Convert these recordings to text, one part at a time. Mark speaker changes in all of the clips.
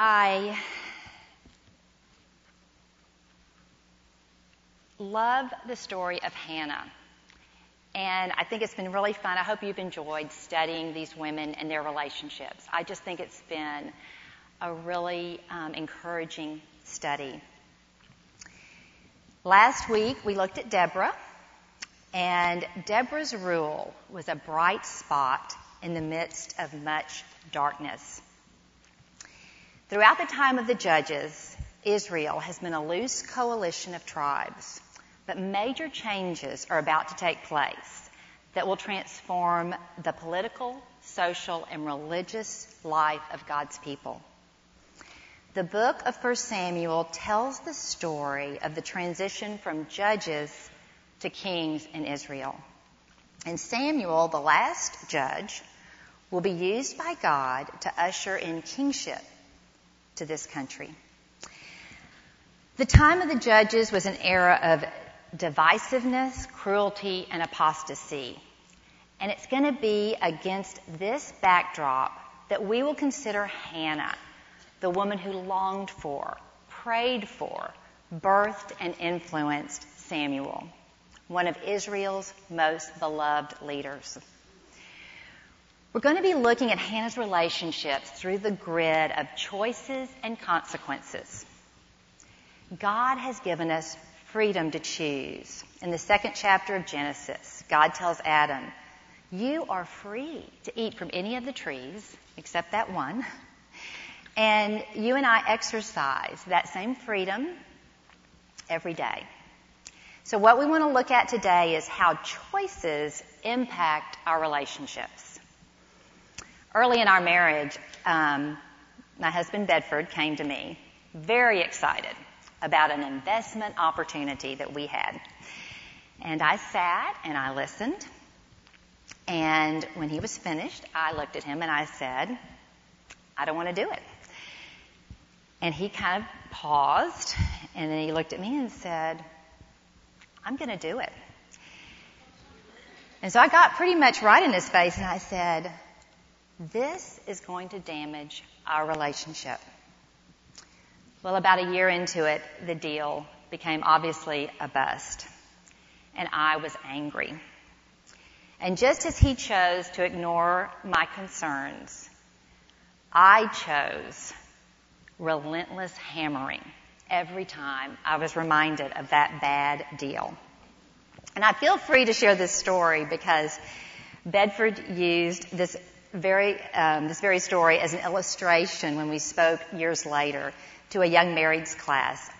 Speaker 1: I love the story of Hannah. And I think it's been really fun. I hope you've enjoyed studying these women and their relationships. I just think it's been a really um, encouraging study. Last week we looked at Deborah, and Deborah's rule was a bright spot in the midst of much darkness. Throughout the time of the judges, Israel has been a loose coalition of tribes, but major changes are about to take place that will transform the political, social, and religious life of God's people. The book of 1 Samuel tells the story of the transition from judges to kings in Israel. And Samuel, the last judge, will be used by God to usher in kingship to this country. The time of the judges was an era of divisiveness, cruelty, and apostasy. And it's going to be against this backdrop that we will consider Hannah, the woman who longed for, prayed for, birthed, and influenced Samuel, one of Israel's most beloved leaders. We're going to be looking at Hannah's relationships through the grid of choices and consequences. God has given us freedom to choose. In the second chapter of Genesis, God tells Adam, You are free to eat from any of the trees except that one. And you and I exercise that same freedom every day. So, what we want to look at today is how choices impact our relationships. Early in our marriage, um, my husband Bedford came to me very excited about an investment opportunity that we had. And I sat and I listened. And when he was finished, I looked at him and I said, I don't want to do it. And he kind of paused and then he looked at me and said, I'm going to do it. And so I got pretty much right in his face and I said, This is going to damage our relationship. Well, about a year into it, the deal became obviously a bust. And I was angry. And just as he chose to ignore my concerns, I chose relentless hammering every time I was reminded of that bad deal. And I feel free to share this story because Bedford used this very, um, this very story as an illustration when we spoke years later to a young marrieds class.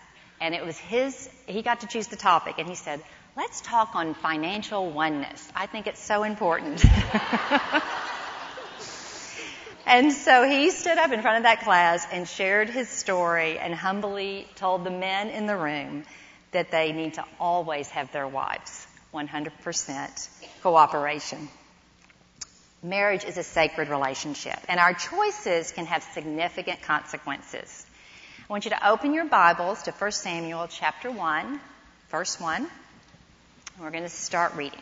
Speaker 1: And it was his, he got to choose the topic and he said, let's talk on financial oneness. I think it's so important. and so he stood up in front of that class and shared his story and humbly told the men in the room that they need to always have their wives 100% cooperation. Marriage is a sacred relationship, and our choices can have significant consequences. I want you to open your Bibles to 1 Samuel chapter 1, verse 1. and We're going to start reading.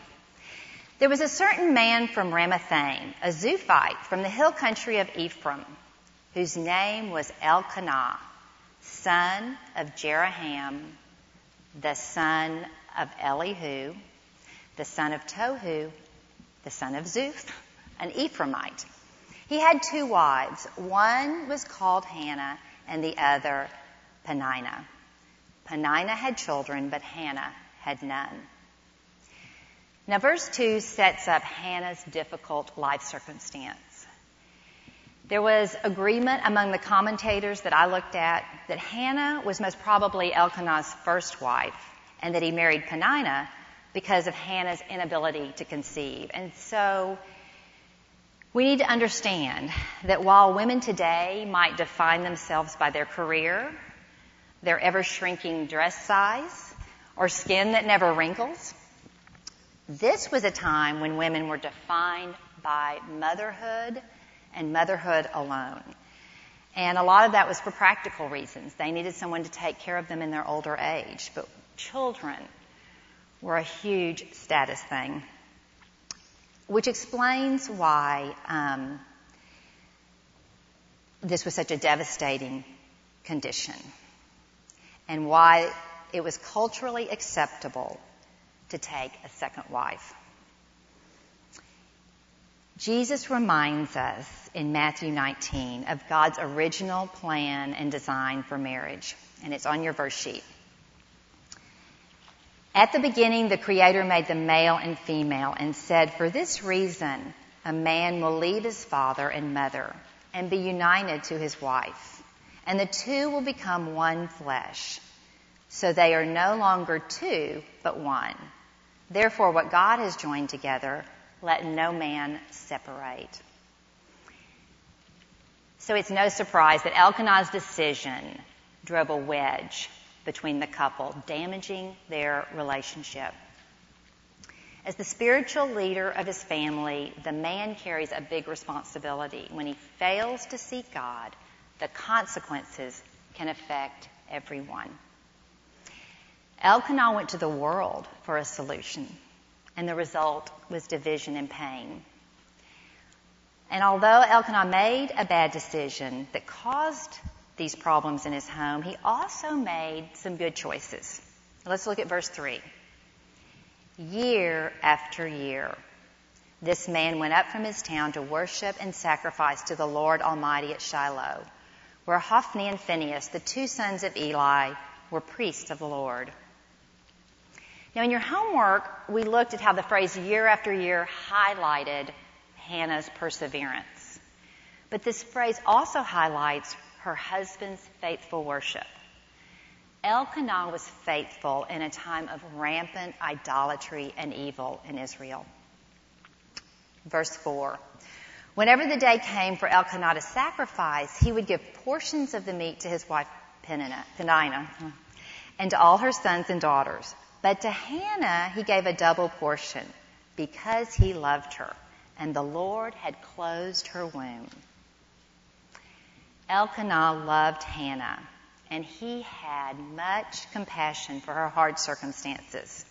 Speaker 1: There was a certain man from Ramathaim, a Zuphite from the hill country of Ephraim, whose name was Elkanah, son of Jeroham, the son of Elihu, the son of Tohu, the son of Zuph, an Ephraimite. He had two wives. One was called Hannah and the other Peninnah. Peninnah had children, but Hannah had none. Now, verse 2 sets up Hannah's difficult life circumstance. There was agreement among the commentators that I looked at that Hannah was most probably Elkanah's first wife and that he married Peninnah because of Hannah's inability to conceive. And so we need to understand that while women today might define themselves by their career, their ever shrinking dress size, or skin that never wrinkles, this was a time when women were defined by motherhood and motherhood alone. And a lot of that was for practical reasons. They needed someone to take care of them in their older age. But children were a huge status thing which explains why um, this was such a devastating condition and why it was culturally acceptable to take a second wife. Jesus reminds us in Matthew 19 of God's original plan and design for marriage, and it's on your verse sheet. At the beginning, the Creator made them male and female and said, For this reason, a man will leave his father and mother and be united to his wife, and the two will become one flesh. So they are no longer two, but one. Therefore, what God has joined together, let no man separate. So it's no surprise that Elkanah's decision drove a wedge between the couple, damaging their relationship. As the spiritual leader of his family, the man carries a big responsibility. When he fails to seek God, the consequences can affect everyone. Elkanah went to the world for a solution, and the result was division and pain. And although Elkanah made a bad decision that caused these problems in his home, he also made some good choices. Let's look at verse 3. Year after year, this man went up from his town to worship and sacrifice to the Lord Almighty at Shiloh, where Hophni and Phinehas, the two sons of Eli, were priests of the Lord. Now, in your homework, we looked at how the phrase year after year highlighted Hannah's perseverance. But this phrase also highlights her husband's faithful worship. Elkanah was faithful in a time of rampant idolatry and evil in Israel. Verse 4. Whenever the day came for Elkanah to sacrifice, he would give portions of the meat to his wife Peninnah and to all her sons and daughters. But to Hannah he gave a double portion because he loved her, and the Lord had closed her womb. Elkanah loved Hannah, and he had much compassion for her hard circumstances.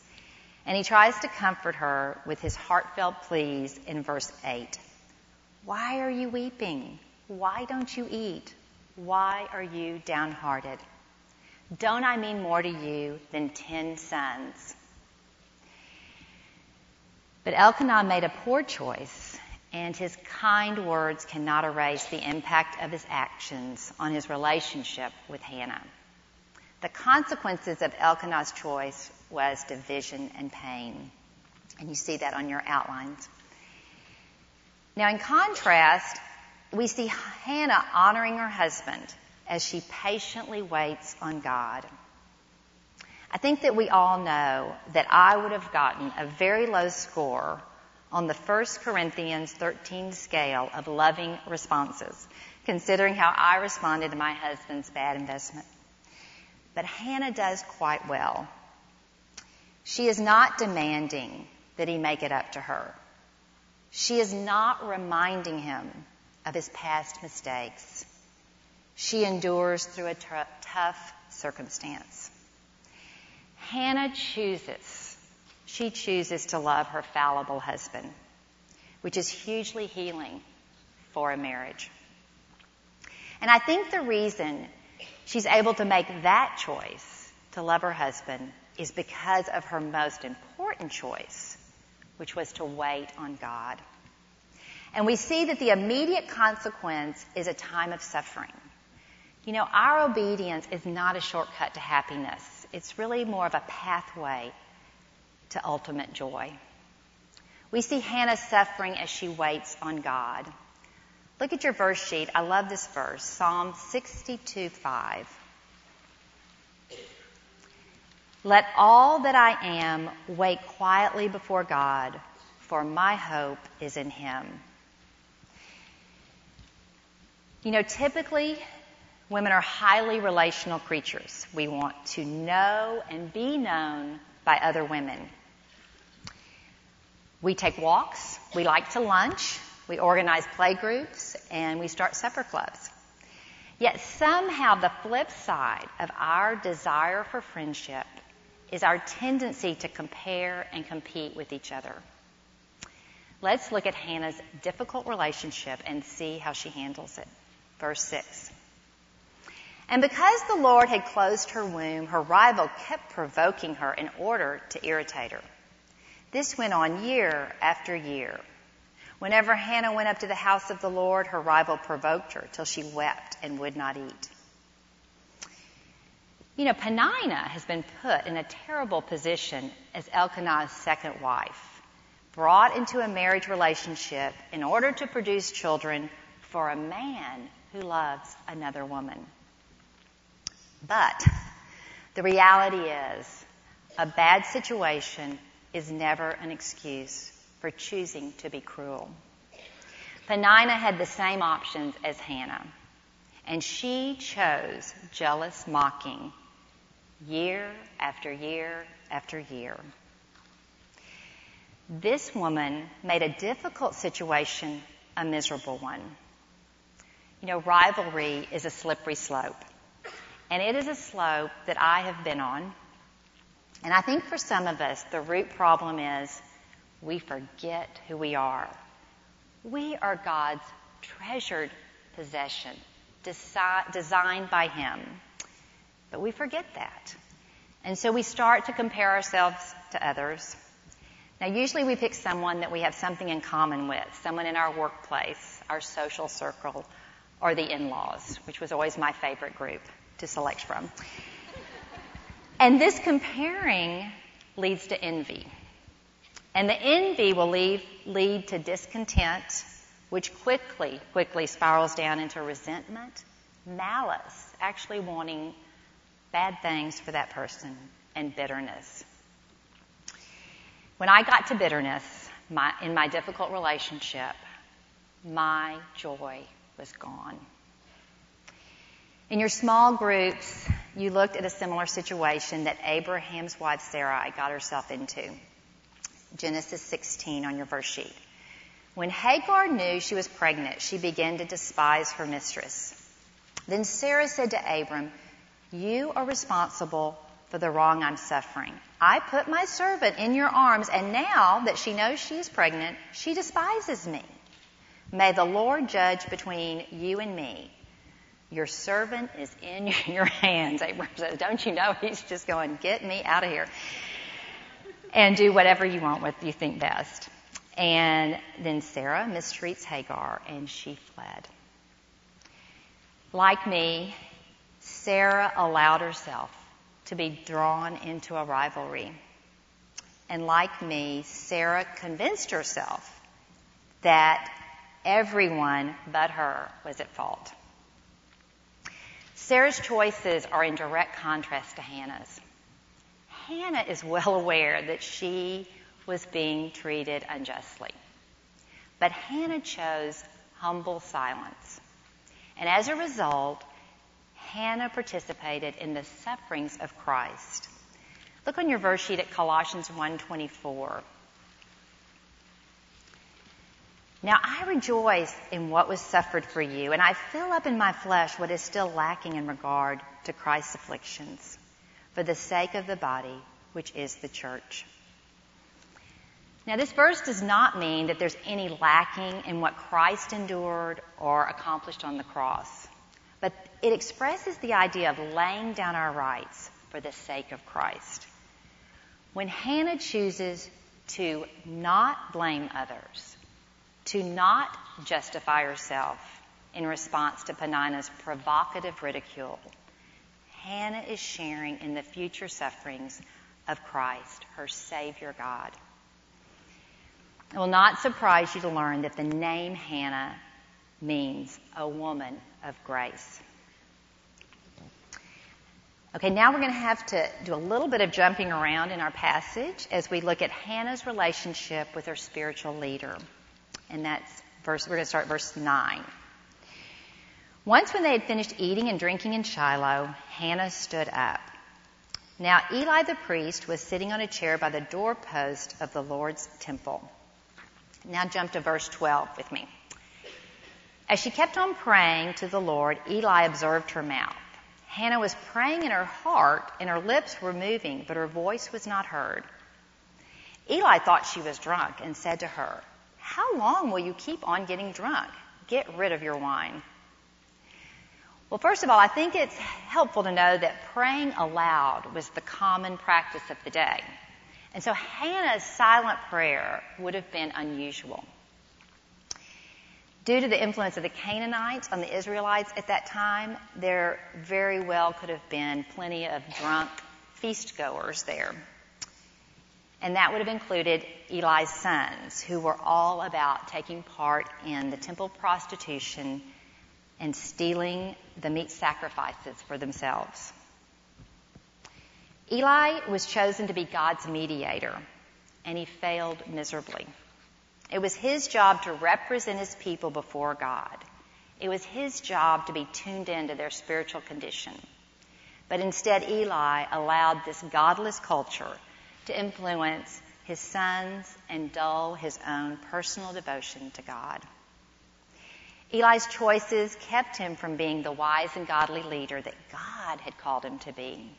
Speaker 1: And he tries to comfort her with his heartfelt pleas in verse 8. Why are you weeping? Why don't you eat? Why are you downhearted? Don't I mean more to you than ten sons? But Elkanah made a poor choice and his kind words cannot erase the impact of his actions on his relationship with Hannah. The consequences of Elkanah's choice was division and pain. And you see that on your outlines. Now, in contrast, we see Hannah honoring her husband as she patiently waits on God. I think that we all know that I would have gotten a very low score on the 1 Corinthians 13 scale of loving responses, considering how I responded to my husband's bad investment. But Hannah does quite well. She is not demanding that he make it up to her. She is not reminding him of his past mistakes. She endures through a t- tough circumstance. Hannah chooses she chooses to love her fallible husband, which is hugely healing for a marriage. And I think the reason she's able to make that choice to love her husband is because of her most important choice, which was to wait on God. And we see that the immediate consequence is a time of suffering. You know, our obedience is not a shortcut to happiness. It's really more of a pathway to ultimate joy. We see Hannah suffering as she waits on God. Look at your verse sheet. I love this verse, Psalm 62 5. Let all that I am wait quietly before God, for my hope is in Him. You know, typically, women are highly relational creatures. We want to know and be known by other women. We take walks, we like to lunch, we organize play groups, and we start supper clubs. Yet somehow the flip side of our desire for friendship is our tendency to compare and compete with each other. Let's look at Hannah's difficult relationship and see how she handles it. Verse 6. And because the Lord had closed her womb, her rival kept provoking her in order to irritate her. This went on year after year. Whenever Hannah went up to the house of the Lord, her rival provoked her till she wept and would not eat. You know, Peninnah has been put in a terrible position as Elkanah's second wife, brought into a marriage relationship in order to produce children for a man who loves another woman. But the reality is, a bad situation is never an excuse for choosing to be cruel. Peninnah had the same options as Hannah, and she chose jealous mocking year after year after year. This woman made a difficult situation a miserable one. You know, rivalry is a slippery slope. And it is a slope that I have been on. And I think for some of us, the root problem is we forget who we are. We are God's treasured possession, desi- designed by Him. But we forget that. And so we start to compare ourselves to others. Now, usually we pick someone that we have something in common with, someone in our workplace, our social circle, or the in laws, which was always my favorite group to select from. And this comparing leads to envy. And the envy will lead, lead to discontent, which quickly, quickly spirals down into resentment, malice, actually wanting bad things for that person, and bitterness. When I got to bitterness my, in my difficult relationship, my joy was gone. In your small groups, you looked at a similar situation that Abraham's wife Sarai got herself into. Genesis 16 on your verse sheet. When Hagar knew she was pregnant, she began to despise her mistress. Then Sarah said to Abram, You are responsible for the wrong I'm suffering. I put my servant in your arms, and now that she knows she is pregnant, she despises me. May the Lord judge between you and me. Your servant is in your hands. Abraham says, Don't you know he's just going, Get me out of here. And do whatever you want with you think best. And then Sarah mistreats Hagar and she fled. Like me, Sarah allowed herself to be drawn into a rivalry. And like me, Sarah convinced herself that everyone but her was at fault. Sarah's choices are in direct contrast to Hannah's. Hannah is well aware that she was being treated unjustly. But Hannah chose humble silence. And as a result, Hannah participated in the sufferings of Christ. Look on your verse sheet at Colossians 1:24. Now I rejoice in what was suffered for you, and I fill up in my flesh what is still lacking in regard to Christ's afflictions, for the sake of the body, which is the church. Now, this verse does not mean that there's any lacking in what Christ endured or accomplished on the cross, but it expresses the idea of laying down our rights for the sake of Christ. When Hannah chooses to not blame others, to not justify herself in response to Peninnah's provocative ridicule. Hannah is sharing in the future sufferings of Christ, her Savior God. It will not surprise you to learn that the name Hannah means a woman of grace. Okay, now we're going to have to do a little bit of jumping around in our passage as we look at Hannah's relationship with her spiritual leader and that's verse, we're going to start verse 9. Once when they had finished eating and drinking in Shiloh, Hannah stood up. Now Eli the priest was sitting on a chair by the doorpost of the Lord's temple. Now jump to verse 12 with me. As she kept on praying to the Lord, Eli observed her mouth. Hannah was praying in her heart, and her lips were moving, but her voice was not heard. Eli thought she was drunk and said to her, how long will you keep on getting drunk? Get rid of your wine. Well, first of all, I think it's helpful to know that praying aloud was the common practice of the day. And so Hannah's silent prayer would have been unusual. Due to the influence of the Canaanites on the Israelites at that time, there very well could have been plenty of drunk feast goers there. And that would have included Eli's sons, who were all about taking part in the temple prostitution and stealing the meat sacrifices for themselves. Eli was chosen to be God's mediator, and he failed miserably. It was his job to represent his people before God. It was his job to be tuned into their spiritual condition. But instead, Eli allowed this godless culture to influence his sons and dull his own personal devotion to God. Eli's choices kept him from being the wise and godly leader that God had called him to be.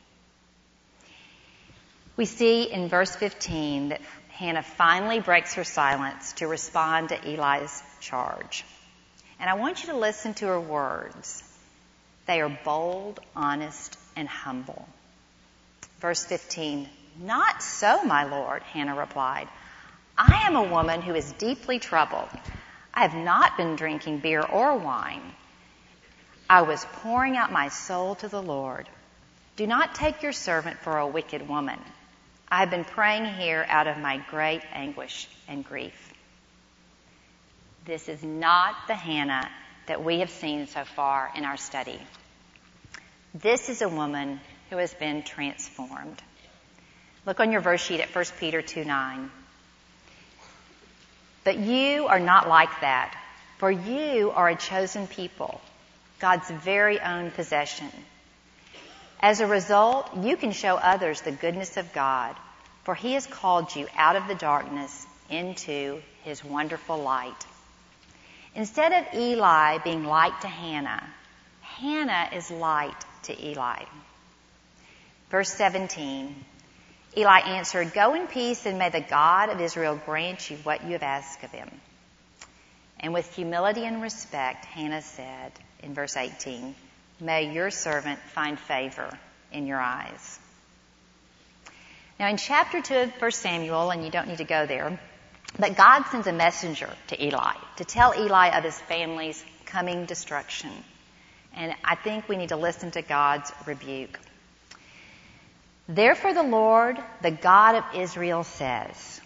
Speaker 1: We see in verse 15 that Hannah finally breaks her silence to respond to Eli's charge. And I want you to listen to her words. They are bold, honest, and humble. Verse 15, Not so, my lord, Hannah replied. I am a woman who is deeply troubled. I have not been drinking beer or wine. I was pouring out my soul to the Lord. Do not take your servant for a wicked woman. I have been praying here out of my great anguish and grief. This is not the Hannah that we have seen so far in our study. This is a woman who has been transformed. Look on your verse sheet at 1 Peter 2 9. But you are not like that, for you are a chosen people, God's very own possession as a result, you can show others the goodness of God, for He has called you out of the darkness into His wonderful light. Instead of Eli being light to Hannah, Hannah is light to Eli. Verse 17 Eli answered, Go in peace, and may the God of Israel grant you what you have asked of him. And with humility and respect, Hannah said in verse 18, May your servant find favor in your eyes. Now, in chapter 2 of 1 Samuel, and you don't need to go there, but God sends a messenger to Eli to tell Eli of his family's coming destruction. And I think we need to listen to God's rebuke. Therefore, the Lord, the God of Israel, says,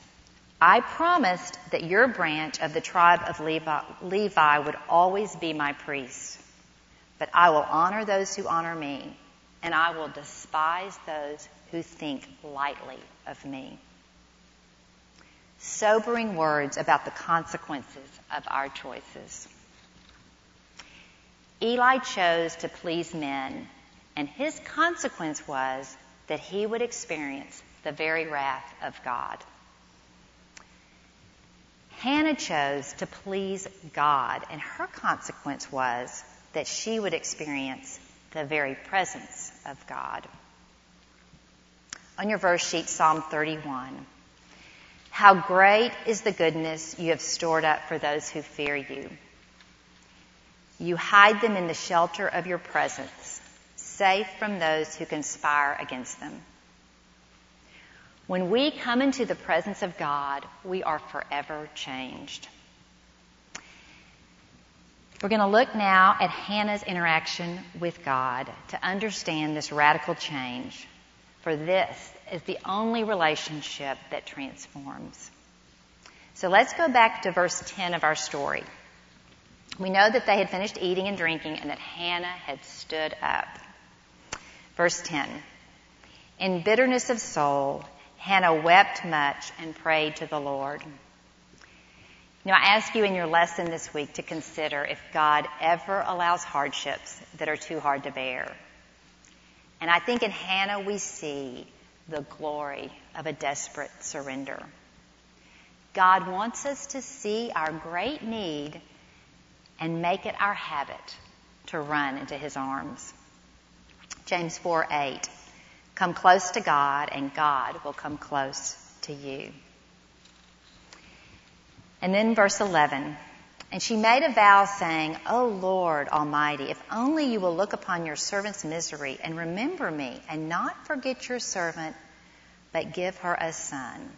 Speaker 1: I promised that your branch of the tribe of Levi, would always be my priest. But I will honor those who honor me, and I will despise those who think lightly of me. Sobering words about the consequences of our choices. Eli chose to please men, and his consequence was that he would experience the very wrath of God. Hannah chose to please God, and her consequence was that she would experience the very presence of God. On your verse sheet, Psalm 31. How great is the goodness you have stored up for those who fear you. You hide them in the shelter of your presence, safe from those who conspire against them. When we come into the presence of God, we are forever changed. We're going to look now at Hannah's interaction with God to understand this radical change. For this is the only relationship that transforms. So let's go back to verse 10 of our story. We know that they had finished eating and drinking and that Hannah had stood up. Verse 10. In bitterness of soul, Hannah wept much and prayed to the Lord. Now, I ask you in your lesson this week to consider if God ever allows hardships that are too hard to bear. And I think in Hannah we see the glory of a desperate surrender. God wants us to see our great need and make it our habit to run into his arms. James 4 8. Come close to God, and God will come close to you. And then verse 11. And she made a vow saying, O Lord Almighty, if only you will look upon your servant's misery and remember me and not forget your servant, but give her a son.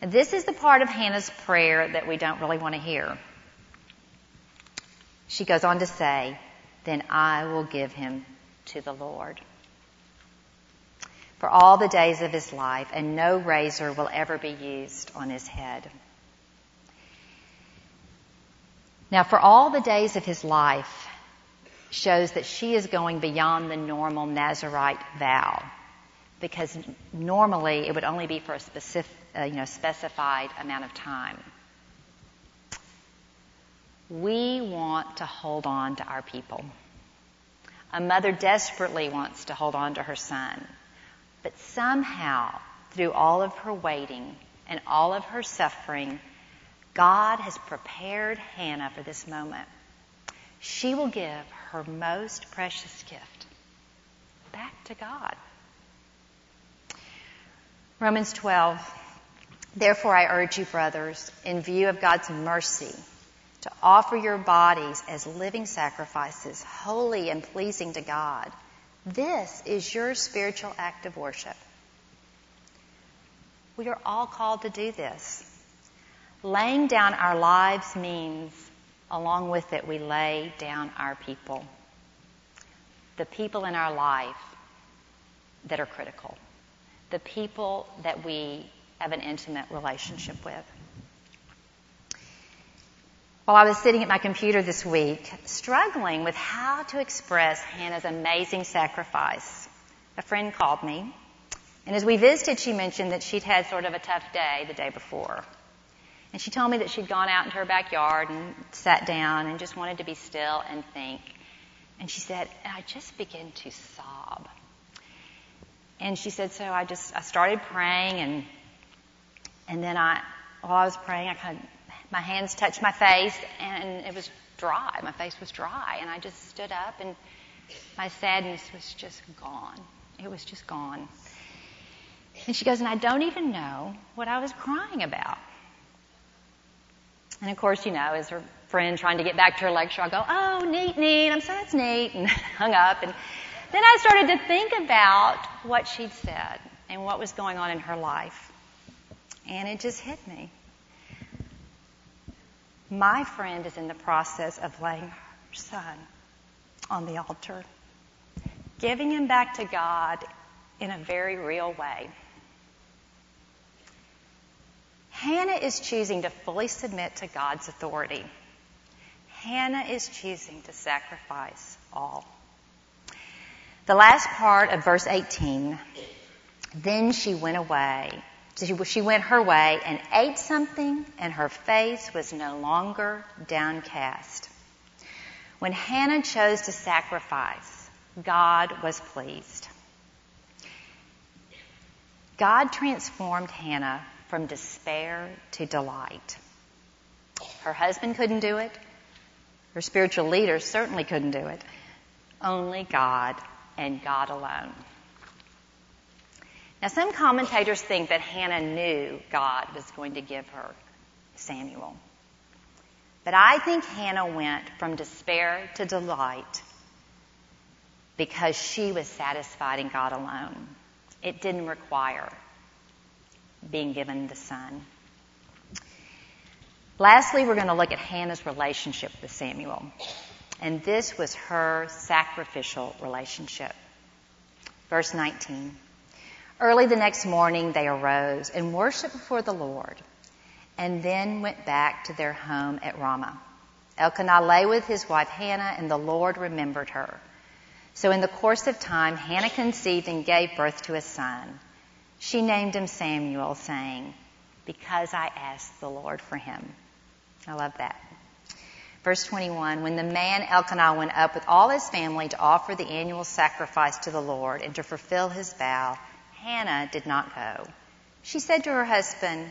Speaker 1: this is the part of Hannah's prayer that we don't really want to hear. She goes on to say, then I will give him to the Lord. For all the days of his life, and no razor will ever be used on his head. Now, for all the days of his life shows that she is going beyond the normal Nazarite vow, because normally it would only be for a specific, uh, you know, specified amount of time. We want to hold on to our people. A mother desperately wants to hold on to her son, but somehow, through all of her waiting and all of her suffering, God has prepared Hannah for this moment. She will give her most precious gift back to God. Romans 12. Therefore, I urge you, brothers, in view of God's mercy, to offer your bodies as living sacrifices, holy and pleasing to God. This is your spiritual act of worship. We are all called to do this. Laying down our lives means, along with it, we lay down our people. The people in our life that are critical. The people that we have an intimate relationship with. While I was sitting at my computer this week, struggling with how to express Hannah's amazing sacrifice, a friend called me. And as we visited, she mentioned that she'd had sort of a tough day the day before. And she told me that she'd gone out into her backyard and sat down and just wanted to be still and think. And she said, I just began to sob. And she said, so I just, I started praying and, and then I, while I was praying, I kind of, my hands touched my face and it was dry. My face was dry. And I just stood up and my sadness was just gone. It was just gone. And she goes, and I don't even know what I was crying about. And of course, you know, as her friend trying to get back to her lecture, I'll go, oh, neat, neat. I'm sorry, that's neat. And hung up. And then I started to think about what she'd said and what was going on in her life. And it just hit me. My friend is in the process of laying her son on the altar, giving him back to God in a very real way. Hannah is choosing to fully submit to God's authority. Hannah is choosing to sacrifice all. The last part of verse 18, then she went away. She went her way and ate something, and her face was no longer downcast. When Hannah chose to sacrifice, God was pleased. God transformed Hannah from despair to delight. Her husband couldn't do it. Her spiritual leaders certainly couldn't do it. Only God and God alone. Now, some commentators think that Hannah knew God was going to give her Samuel. But I think Hannah went from despair to delight because she was satisfied in God alone. It didn't require being given the son. Lastly, we're going to look at Hannah's relationship with Samuel. And this was her sacrificial relationship. Verse 19. Early the next morning they arose and worshiped before the Lord, and then went back to their home at Ramah. Elkanah lay with his wife Hannah, and the Lord remembered her. So in the course of time, Hannah conceived and gave birth to a son. She named him Samuel, saying, Because I asked the Lord for him. I love that. Verse 21 When the man Elkanah went up with all his family to offer the annual sacrifice to the Lord and to fulfill his vow, Hannah did not go. She said to her husband,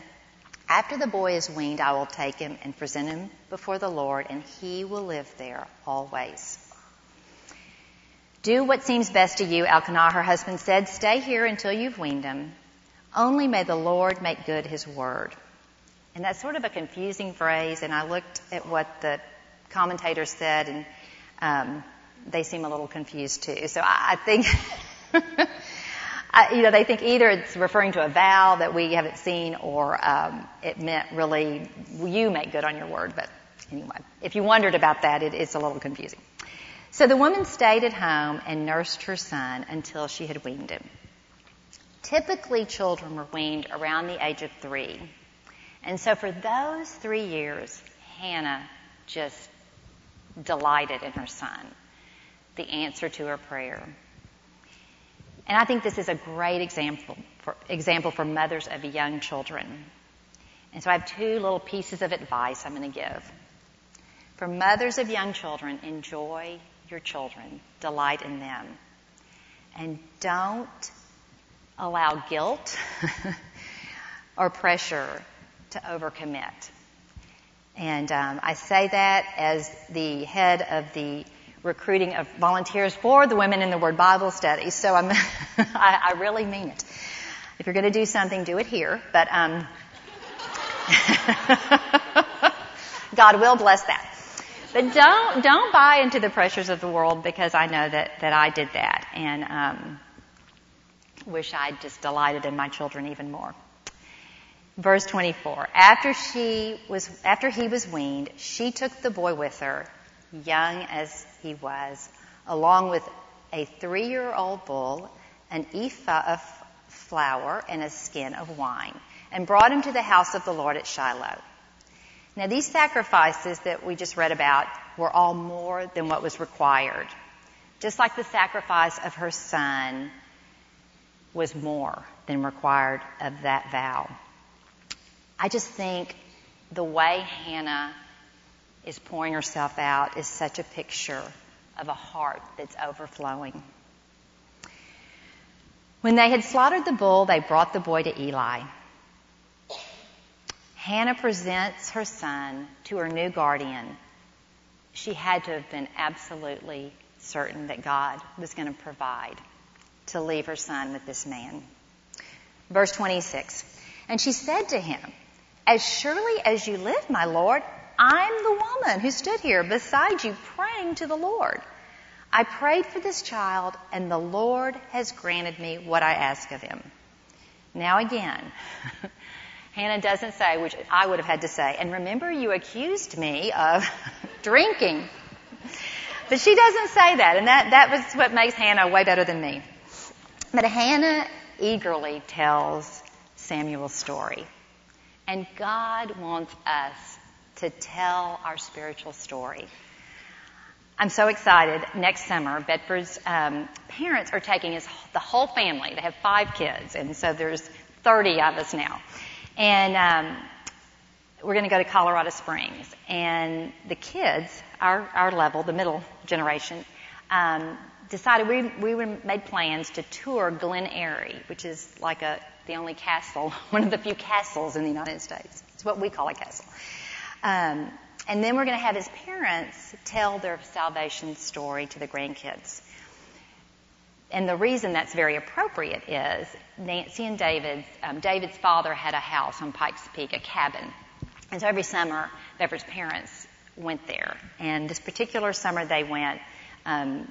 Speaker 1: After the boy is weaned, I will take him and present him before the Lord, and he will live there always. Do what seems best to you, Elkanah, her husband said. Stay here until you've weaned him. Only may the Lord make good his word. And that's sort of a confusing phrase, and I looked at what the commentators said, and um, they seem a little confused too. So I, I think, I, you know, they think either it's referring to a vow that we haven't seen, or um, it meant really you make good on your word. But anyway, if you wondered about that, it, it's a little confusing. So the woman stayed at home and nursed her son until she had weaned him. Typically, children were weaned around the age of three. And so for those three years, Hannah just delighted in her son, the answer to her prayer. And I think this is a great example for, example for mothers of young children. And so I have two little pieces of advice I'm going to give. For mothers of young children, enjoy your children, delight in them. And don't allow guilt or pressure to overcommit. And um, I say that as the head of the recruiting of volunteers for the Women in the Word Bible study. So I'm, I, I, really mean it. If you're going to do something, do it here. But um, God will bless that. But don't don't buy into the pressures of the world because I know that that I did that and um, wish I'd just delighted in my children even more. Verse 24. After she was after he was weaned, she took the boy with her, young as he was, along with a three-year-old bull, an ephah of flour, and a skin of wine, and brought him to the house of the Lord at Shiloh. Now, these sacrifices that we just read about were all more than what was required. Just like the sacrifice of her son was more than required of that vow. I just think the way Hannah is pouring herself out is such a picture of a heart that's overflowing. When they had slaughtered the bull, they brought the boy to Eli. Hannah presents her son to her new guardian. She had to have been absolutely certain that God was going to provide to leave her son with this man. Verse 26. And she said to him, As surely as you live, my Lord, I'm the woman who stood here beside you praying to the Lord. I prayed for this child, and the Lord has granted me what I ask of him. Now again, Hannah doesn't say, which I would have had to say, and remember you accused me of drinking. But she doesn't say that, and that, that was what makes Hannah way better than me. But Hannah eagerly tells Samuel's story. And God wants us to tell our spiritual story. I'm so excited. Next summer, Bedford's um, parents are taking his, the whole family. They have five kids, and so there's 30 of us now. And um, we're going to go to Colorado Springs. And the kids, our, our level, the middle generation, um, decided we, we made plans to tour Glen Eyrie, which is like a, the only castle, one of the few castles in the United States. It's what we call a castle. Um, and then we're going to have his parents tell their salvation story to the grandkids. And the reason that's very appropriate is Nancy and David's, um, David's father had a house on Pikes Peak, a cabin. And so every summer, Bever's parents went there. And this particular summer they went, um,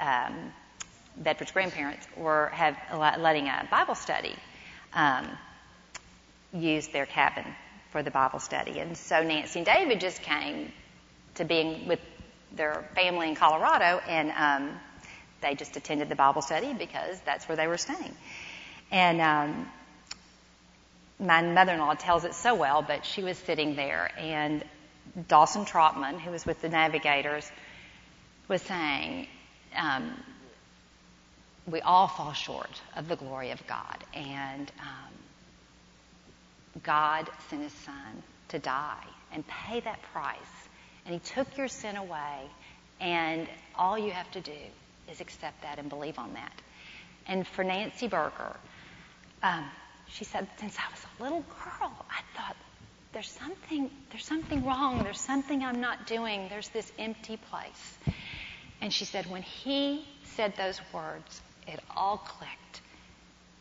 Speaker 1: um, Bedford's grandparents were have, letting a Bible study um, use their cabin for the Bible study. And so Nancy and David just came to being with their family in Colorado and um, they just attended the Bible study because that's where they were staying. And um, my mother-in-law tells it so well, but she was sitting there, and Dawson Trotman, who was with the Navigators, was saying, um, "We all fall short of the glory of God, and um, God sent His Son to die and pay that price, and He took your sin away, and all you have to do is accept that and believe on that. And for Nancy Berger, um, she said, since I was a little girl, I thought, there's something, there's something wrong. There's something I'm not doing. There's this empty place. And she said, when he said those words, it all clicked,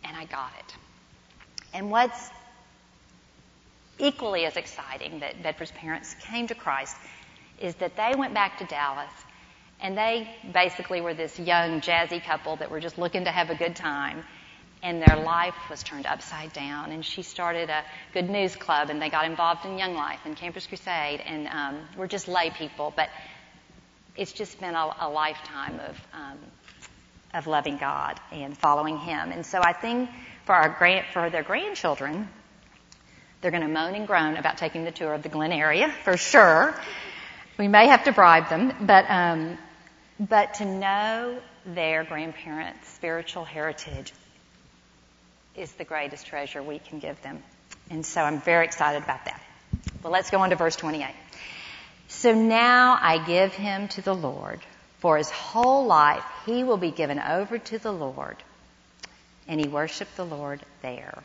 Speaker 1: and I got it. And what's equally as exciting that Bedford's parents came to Christ is that they went back to Dallas and they basically were this young jazzy couple that were just looking to have a good time and their life was turned upside down. And she started a good news club, and they got involved in Young Life and Campus Crusade, and um, we're just lay people. But it's just been a, a lifetime of um, of loving God and following Him. And so I think for our grand, for their grandchildren, they're going to moan and groan about taking the tour of the Glen area for sure. We may have to bribe them, but um, but to know their grandparents' spiritual heritage is the greatest treasure we can give them. And so I'm very excited about that. Well, let's go on to verse 28. So now I give him to the Lord. For his whole life he will be given over to the Lord. And he worshiped the Lord there.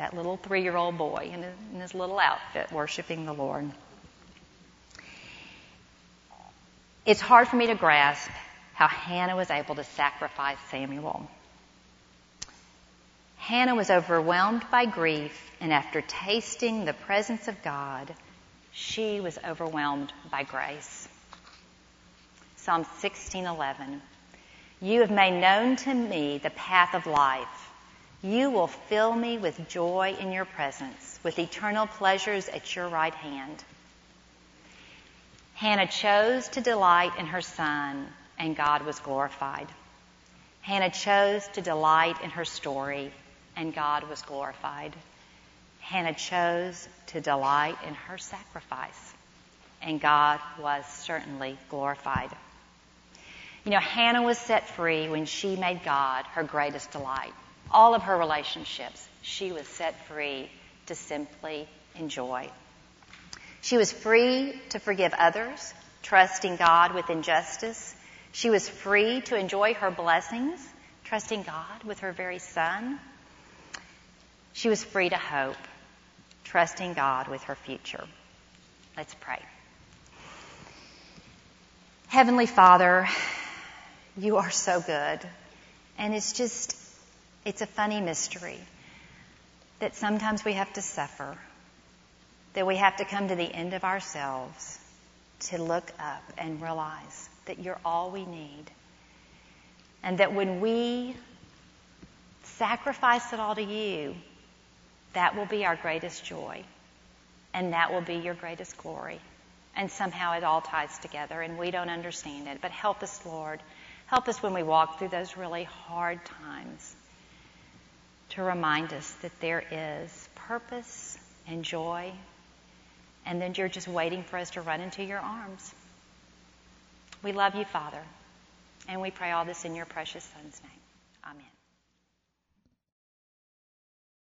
Speaker 1: That little three year old boy in his, in his little outfit worshiping the Lord. It's hard for me to grasp how Hannah was able to sacrifice Samuel. Hannah was overwhelmed by grief, and after tasting the presence of God, she was overwhelmed by grace. Psalm 16:11. You have made known to me the path of life. You will fill me with joy in your presence, with eternal pleasures at your right hand. Hannah chose to delight in her son, and God was glorified. Hannah chose to delight in her story, and God was glorified. Hannah chose to delight in her sacrifice, and God was certainly glorified. You know, Hannah was set free when she made God her greatest delight. All of her relationships, she was set free to simply enjoy. She was free to forgive others, trusting God with injustice. She was free to enjoy her blessings, trusting God with her very son. She was free to hope, trusting God with her future. Let's pray. Heavenly Father, you are so good. And it's just, it's a funny mystery that sometimes we have to suffer, that we have to come to the end of ourselves to look up and realize that you're all we need. And that when we sacrifice it all to you, that will be our greatest joy. And that will be your greatest glory. And somehow it all ties together and we don't understand it. But help us, Lord. Help us when we walk through those really hard times to remind us that there is purpose and joy and then you're just waiting for us to run into your arms. We love you, Father, and we pray all this in your precious Son's name. Amen.